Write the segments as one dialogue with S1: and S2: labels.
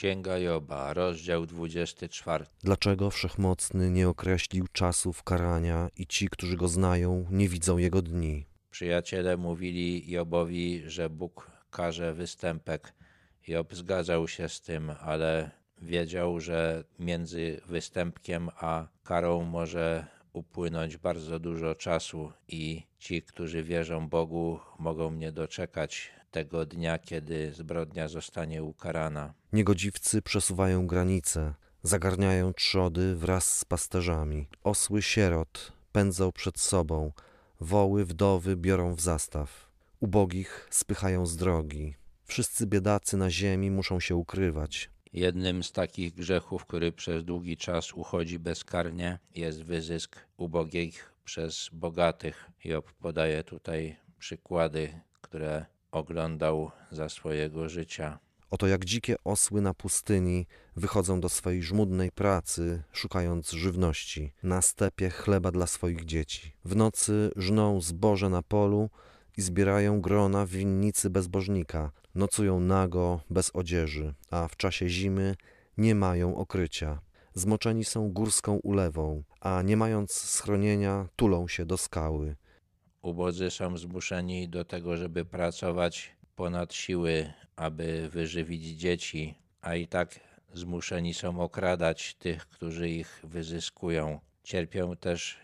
S1: Księga Joba, rozdział 24.
S2: Dlaczego Wszechmocny nie określił czasów karania i ci, którzy go znają, nie widzą jego dni?
S1: Przyjaciele mówili Jobowi, że Bóg karze występek. Job zgadzał się z tym, ale wiedział, że między występkiem a karą może upłynąć bardzo dużo czasu i ci, którzy wierzą Bogu, mogą nie doczekać tego dnia, kiedy zbrodnia zostanie ukarana.
S2: Niegodziwcy przesuwają granice, zagarniają trzody wraz z pasterzami. Osły sierot pędzą przed sobą, woły wdowy biorą w zastaw. Ubogich spychają z drogi. Wszyscy biedacy na ziemi muszą się ukrywać.
S1: Jednym z takich grzechów, który przez długi czas uchodzi bezkarnie, jest wyzysk ubogich przez bogatych. Job podaje tutaj przykłady, które oglądał za swojego życia.
S2: Oto jak dzikie osły na pustyni wychodzą do swej żmudnej pracy, szukając żywności, na stepie chleba dla swoich dzieci. W nocy żną zboże na polu i zbierają grona w winnicy bezbożnika, nocują nago, bez odzieży, a w czasie zimy nie mają okrycia. Zmoczeni są górską ulewą, a nie mając schronienia, tulą się do skały.
S1: Ubodzy są zmuszeni do tego, żeby pracować ponad siły, aby wyżywić dzieci, a i tak zmuszeni są okradać tych, którzy ich wyzyskują. Cierpią też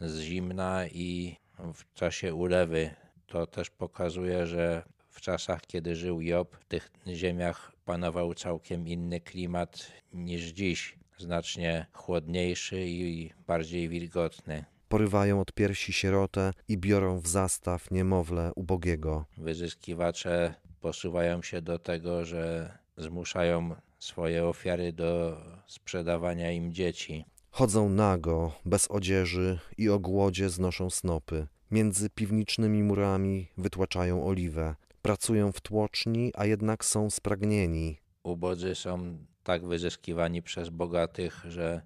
S1: z zimna i w czasie ulewy. To też pokazuje, że w czasach, kiedy żył Job, w tych ziemiach panował całkiem inny klimat niż dziś, znacznie chłodniejszy i bardziej wilgotny.
S2: Porywają od piersi sierotę i biorą w zastaw niemowlę ubogiego.
S1: Wyzyskiwacze posuwają się do tego, że zmuszają swoje ofiary do sprzedawania im dzieci.
S2: Chodzą nago, bez odzieży i o głodzie znoszą snopy. Między piwnicznymi murami wytłaczają oliwę. Pracują w tłoczni, a jednak są spragnieni.
S1: Ubodzy są tak wyzyskiwani przez bogatych, że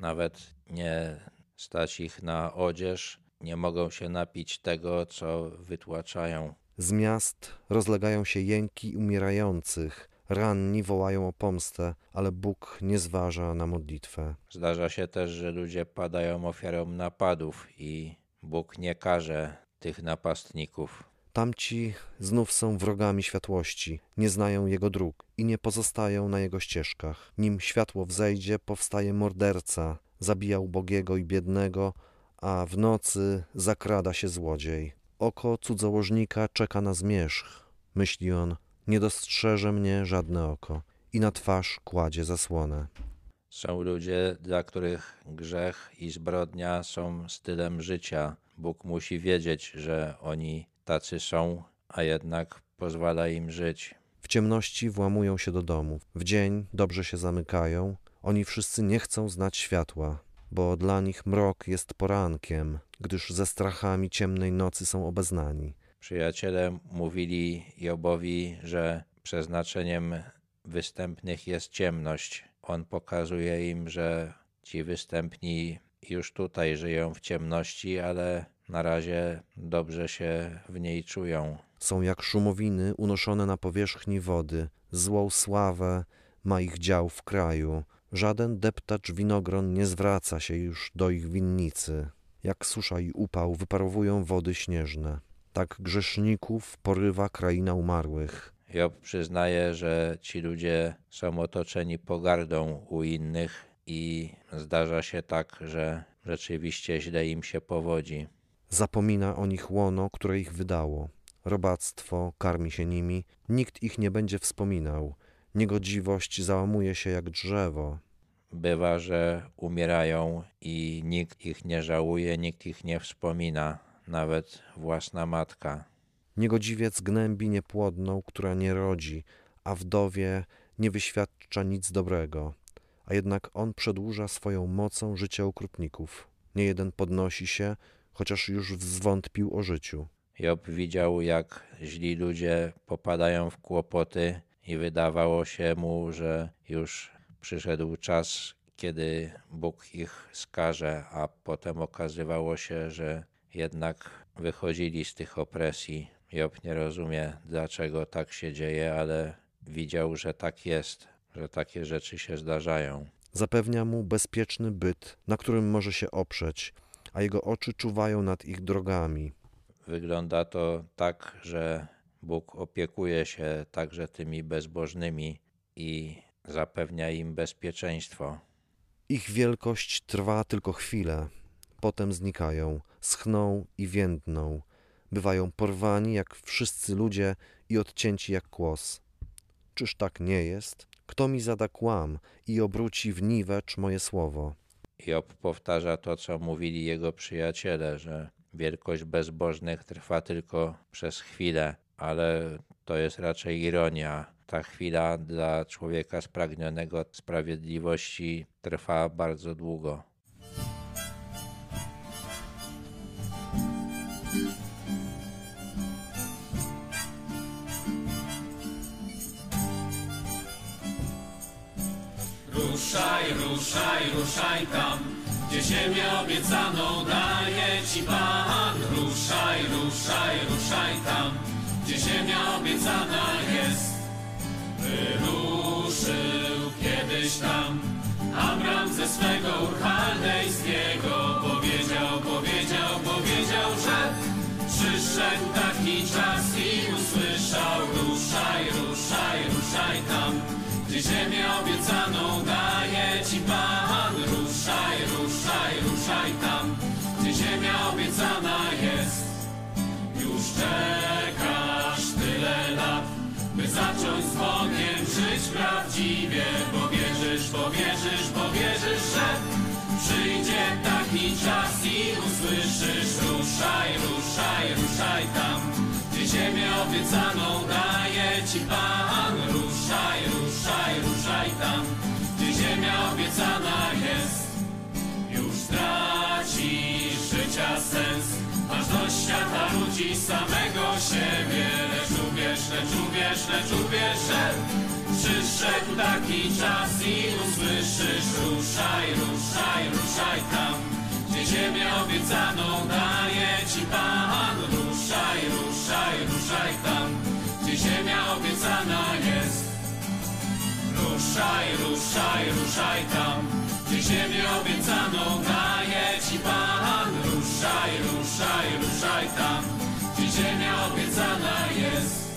S1: nawet nie stać ich na odzież, nie mogą się napić tego, co wytłaczają.
S2: Z miast rozlegają się jęki umierających. Ranni wołają o pomstę, ale Bóg nie zważa na modlitwę.
S1: Zdarza się też, że ludzie padają ofiarą napadów i Bóg nie karze tych napastników.
S2: Tamci znów są wrogami światłości, nie znają jego dróg i nie pozostają na jego ścieżkach. Nim światło wzejdzie, powstaje morderca, zabija ubogiego i biednego, a w nocy zakrada się złodziej. Oko cudzołożnika czeka na zmierzch, myśli on, nie dostrzeże mnie żadne oko i na twarz kładzie zasłonę.
S1: Są ludzie, dla których grzech i zbrodnia są stylem życia. Bóg musi wiedzieć, że oni tacy są, a jednak pozwala im żyć.
S2: W ciemności włamują się do domów, w dzień dobrze się zamykają, oni wszyscy nie chcą znać światła, bo dla nich mrok jest porankiem, gdyż ze strachami ciemnej nocy są obeznani.
S1: Przyjaciele mówili Jobowi, że przeznaczeniem występnych jest ciemność. On pokazuje im, że ci występni już tutaj żyją w ciemności, ale na razie dobrze się w niej czują.
S2: Są jak szumowiny unoszone na powierzchni wody, złą sławę ma ich dział w kraju. Żaden deptacz winogron nie zwraca się już do ich winnicy. Jak susza i upał wyparowują wody śnieżne. Tak grzeszników porywa kraina umarłych.
S1: Job przyznaje, że ci ludzie są otoczeni pogardą u innych i zdarza się tak, że rzeczywiście źle im się powodzi.
S2: Zapomina o nich łono, które ich wydało. Robactwo karmi się nimi, nikt ich nie będzie wspominał. Niegodziwość załamuje się jak drzewo.
S1: Bywa, że umierają i nikt ich nie żałuje, nikt ich nie wspomina, nawet własna matka.
S2: Niegodziwiec gnębi niepłodną, która nie rodzi, a wdowie nie wyświadcza nic dobrego. A jednak on przedłuża swoją mocą życie okrutników. Nie jeden podnosi się, chociaż już zwątpił o życiu.
S1: Job widział, jak źli ludzie popadają w kłopoty i wydawało się mu, że już przyszedł czas, kiedy Bóg ich skaże, a potem okazywało się, że jednak wychodzili z tych opresji. Job nie rozumie, dlaczego tak się dzieje, ale widział, że tak jest, że takie rzeczy się zdarzają.
S2: Zapewnia mu bezpieczny byt, na którym może się oprzeć, a jego oczy czuwają nad ich drogami.
S1: Wygląda to tak, że Bóg opiekuje się także tymi bezbożnymi i zapewnia im bezpieczeństwo.
S2: Ich wielkość trwa tylko chwilę, potem znikają, schną i więdną, bywają porwani jak wszyscy ludzie i odcięci jak kłos. Czyż tak nie jest? Kto mi zada kłam i obróci w niwecz moje słowo?
S1: Job powtarza to, co mówili jego przyjaciele, że wielkość bezbożnych trwa tylko przez chwilę, ale to jest raczej ironia. Ta chwila dla człowieka spragnionego sprawiedliwości trwa bardzo długo.
S3: Ruszaj, ruszaj, ruszaj tam, gdzie ziemię obiecaną daje ci Pan. Ruszaj, ruszaj, ruszaj tam, gdzie ziemia obiecana jest. Wyruszył kiedyś tam Abram ze swego Ur Chaldejskiego. Powiedział, powiedział, powiedział, że przyszedł taki czas i usłyszał Ruszaj, ruszaj, ruszaj tam, gdzie ziemię obiecaną czas i usłyszysz. Ruszaj, ruszaj, ruszaj tam, gdzie ziemię obiecaną daje ci Pan. Ruszaj, ruszaj, ruszaj tam, gdzie ziemia obiecana jest. Już tracisz życia sens, aż do świata ludzi samego siebie. Lecz uwierz, lecz uwierz, lecz uwierz, że przyszedł taki czas i usłyszysz. Ruszaj, ruszaj, ruszaj tam, ziemię obiecaną daje ci Pan. Ruszaj, ruszaj, ruszaj tam, gdzie ziemia obiecana jest. Ruszaj, ruszaj, ruszaj tam, gdzie ziemię obiecaną daje ci Pan. Ruszaj, ruszaj, ruszaj tam, gdzie ziemia obiecana jest.